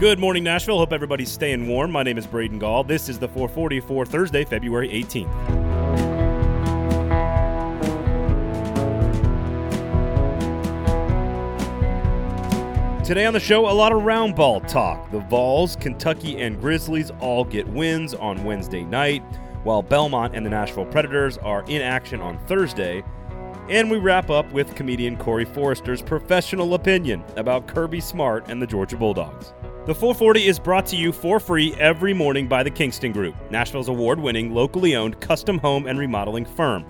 Good morning, Nashville. Hope everybody's staying warm. My name is Braden Gall. This is the 440 for Thursday, February 18th. Today on the show, a lot of round ball talk. The Vols, Kentucky, and Grizzlies all get wins on Wednesday night, while Belmont and the Nashville Predators are in action on Thursday. And we wrap up with comedian Corey Forrester's professional opinion about Kirby Smart and the Georgia Bulldogs. The 440 is brought to you for free every morning by the Kingston Group, Nashville's award winning, locally owned custom home and remodeling firm.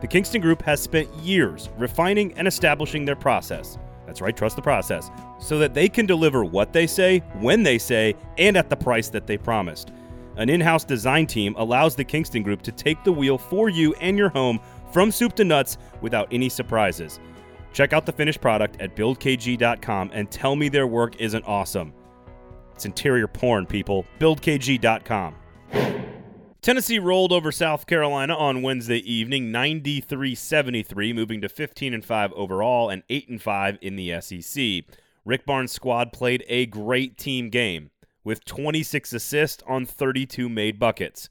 The Kingston Group has spent years refining and establishing their process. That's right, trust the process, so that they can deliver what they say, when they say, and at the price that they promised. An in house design team allows the Kingston Group to take the wheel for you and your home from soup to nuts without any surprises. Check out the finished product at buildkg.com and tell me their work isn't awesome. It's interior porn, people. BuildKG.com. Tennessee rolled over South Carolina on Wednesday evening, 93-73, moving to 15 and 5 overall and 8 and 5 in the SEC. Rick Barnes' squad played a great team game with 26 assists on 32 made buckets.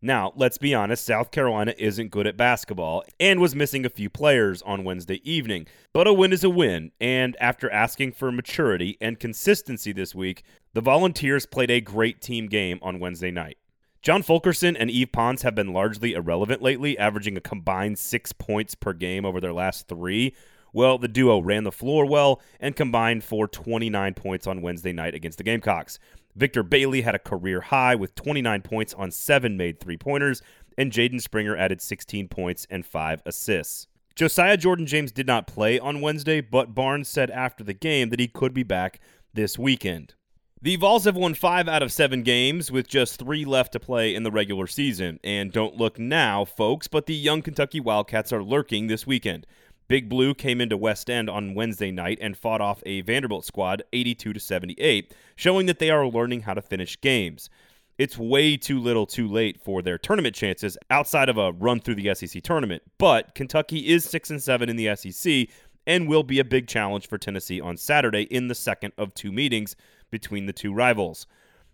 Now, let's be honest, South Carolina isn't good at basketball and was missing a few players on Wednesday evening. But a win is a win, and after asking for maturity and consistency this week, the Volunteers played a great team game on Wednesday night. John Fulkerson and Yves Pons have been largely irrelevant lately, averaging a combined six points per game over their last three. Well, the duo ran the floor well and combined for 29 points on Wednesday night against the Gamecocks. Victor Bailey had a career high with 29 points on seven made three pointers, and Jaden Springer added 16 points and five assists. Josiah Jordan James did not play on Wednesday, but Barnes said after the game that he could be back this weekend. The Vols have won five out of seven games with just three left to play in the regular season. And don't look now, folks, but the young Kentucky Wildcats are lurking this weekend. Big Blue came into West End on Wednesday night and fought off a Vanderbilt squad 82 to 78, showing that they are learning how to finish games. It's way too little too late for their tournament chances outside of a run through the SEC tournament, but Kentucky is 6 and 7 in the SEC and will be a big challenge for Tennessee on Saturday in the second of two meetings between the two rivals.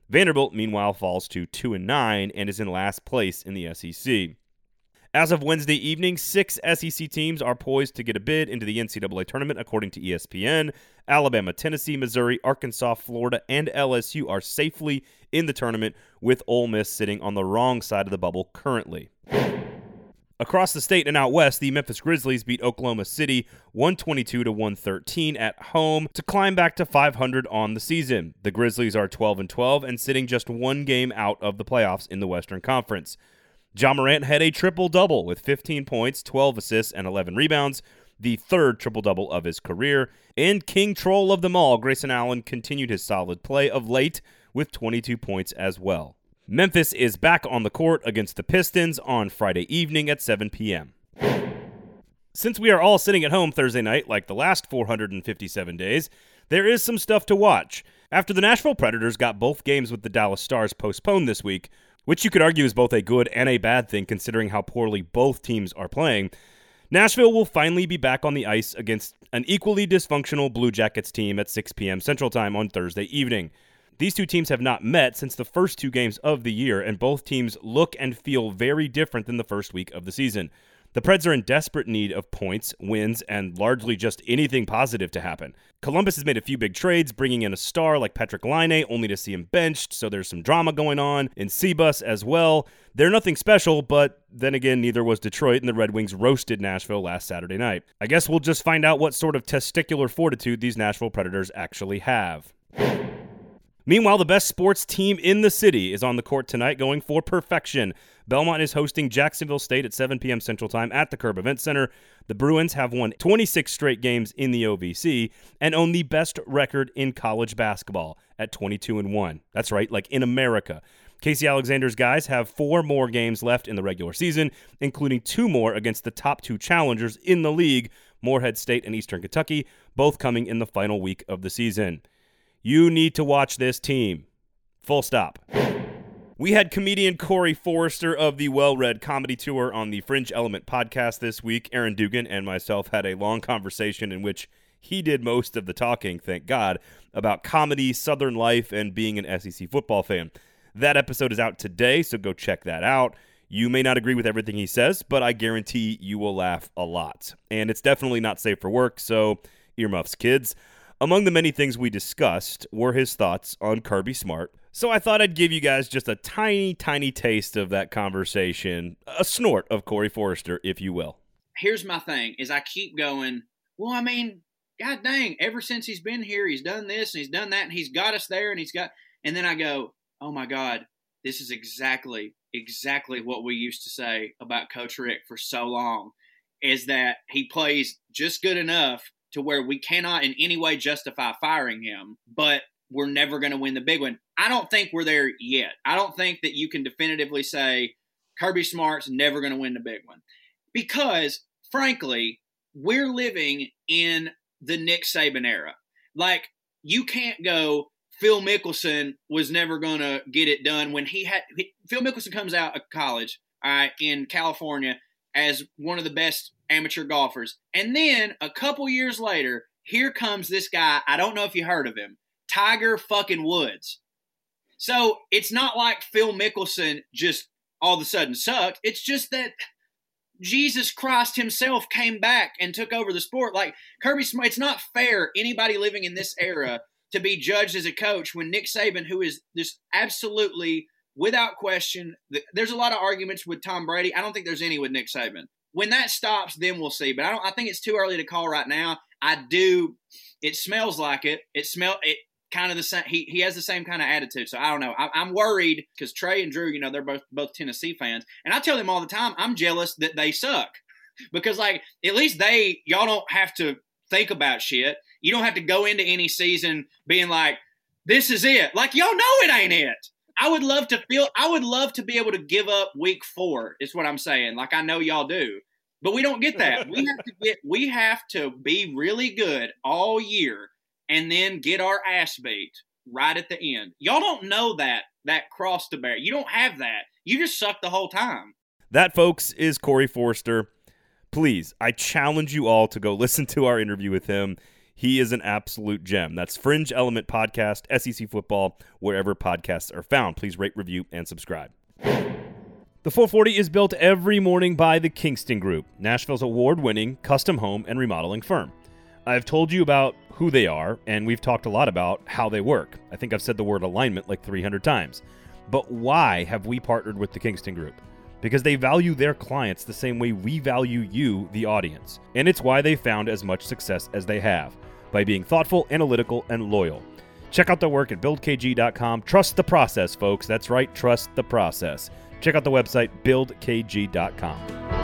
Vanderbilt meanwhile falls to 2 and 9 and is in last place in the SEC. As of Wednesday evening, six SEC teams are poised to get a bid into the NCAA tournament, according to ESPN. Alabama, Tennessee, Missouri, Arkansas, Florida, and LSU are safely in the tournament, with Ole Miss sitting on the wrong side of the bubble currently. Across the state and out west, the Memphis Grizzlies beat Oklahoma City 122 to 113 at home to climb back to 500 on the season. The Grizzlies are 12 and 12 and sitting just one game out of the playoffs in the Western Conference. Ja Morant had a triple double with 15 points, 12 assists, and 11 rebounds, the third triple double of his career. And King Troll of them all, Grayson Allen, continued his solid play of late with 22 points as well. Memphis is back on the court against the Pistons on Friday evening at 7 p.m. Since we are all sitting at home Thursday night, like the last 457 days, there is some stuff to watch. After the Nashville Predators got both games with the Dallas Stars postponed this week, which you could argue is both a good and a bad thing considering how poorly both teams are playing. Nashville will finally be back on the ice against an equally dysfunctional Blue Jackets team at 6 p.m. Central Time on Thursday evening. These two teams have not met since the first two games of the year, and both teams look and feel very different than the first week of the season. The Preds are in desperate need of points, wins, and largely just anything positive to happen. Columbus has made a few big trades, bringing in a star like Patrik Laine, only to see him benched, so there's some drama going on. In Cbus as well. They're nothing special, but then again, neither was Detroit, and the Red Wings roasted Nashville last Saturday night. I guess we'll just find out what sort of testicular fortitude these Nashville Predators actually have. Meanwhile, the best sports team in the city is on the court tonight going for perfection. Belmont is hosting Jacksonville State at 7 p.m. Central Time at the Curb Event Center. The Bruins have won 26 straight games in the OVC and own the best record in college basketball at 22 and 1. That's right, like in America. Casey Alexander's guys have four more games left in the regular season, including two more against the top two challengers in the league, Morehead State and Eastern Kentucky, both coming in the final week of the season. You need to watch this team. Full stop. We had comedian Corey Forrester of the Well Red Comedy Tour on the Fringe Element podcast this week. Aaron Dugan and myself had a long conversation in which he did most of the talking, thank God, about comedy, Southern life, and being an SEC football fan. That episode is out today, so go check that out. You may not agree with everything he says, but I guarantee you will laugh a lot. And it's definitely not safe for work, so earmuffs, kids. Among the many things we discussed were his thoughts on Kirby Smart. So I thought I'd give you guys just a tiny, tiny taste of that conversation, a snort of Corey Forrester, if you will. Here's my thing: is I keep going. Well, I mean, God dang! Ever since he's been here, he's done this and he's done that, and he's got us there, and he's got. And then I go, oh my God, this is exactly, exactly what we used to say about Coach Richt for so long, is that he plays just good enough to where we cannot in any way justify firing him, but we're never going to win the big one. I don't think we're there yet. I don't think that you can definitively say Kirby Smart's never going to win the big one because, frankly, we're living in the Nick Saban era. Like, you can't go, Phil Mickelson was never going to get it done when he had. Phil Mickelson comes out of college uh, in California as one of the best amateur golfers. And then a couple years later, here comes this guy. I don't know if you heard of him Tiger fucking Woods. So it's not like Phil Mickelson just all of a sudden sucked. It's just that Jesus Christ himself came back and took over the sport. Like Kirby Smart, it's not fair anybody living in this era to be judged as a coach when Nick Saban, who is just absolutely without question, there's a lot of arguments with Tom Brady. I don't think there's any with Nick Saban. When that stops, then we'll see. But I don't. I think it's too early to call right now. I do. It smells like it. It smell it kind of the same. He, he has the same kind of attitude. So I don't know. I, am worried because Trae and Drew, you know, they're both both Tennessee fans, and I tell them all the time, I'm jealous that they suck because like at least they y'all don't have to think about shit. You don't have to go into any season being like, this is it. Like y'all know it ain't it. I would love to feel. I would love to be able to give up week four. Is what I'm saying. Like I know y'all do. But we don't get that. We have to get we have to be really good all year and then get our ass beat right at the end. Y'all don't know that that cross to bear. You don't have that. You just suck the whole time. That, folks, is Corey Forrester. Please, I challenge you all to go listen to our interview with him. He is an absolute gem. That's Fringe Element Podcast, SEC Football, wherever podcasts are found. Please rate, review, and subscribe. The 440 is built every morning by the Kingston Group, Nashville's award winning custom home and remodeling firm. I've told you about who they are, and we've talked a lot about how they work. I think I've said the word alignment like 300 times. But why have we partnered with the Kingston Group? Because they value their clients the same way we value you, the audience. And it's why they found as much success as they have by being thoughtful, analytical, and loyal. Check out their work at buildkg.com. Trust the process, folks. That's right, trust the process. Check out the website buildkg.com.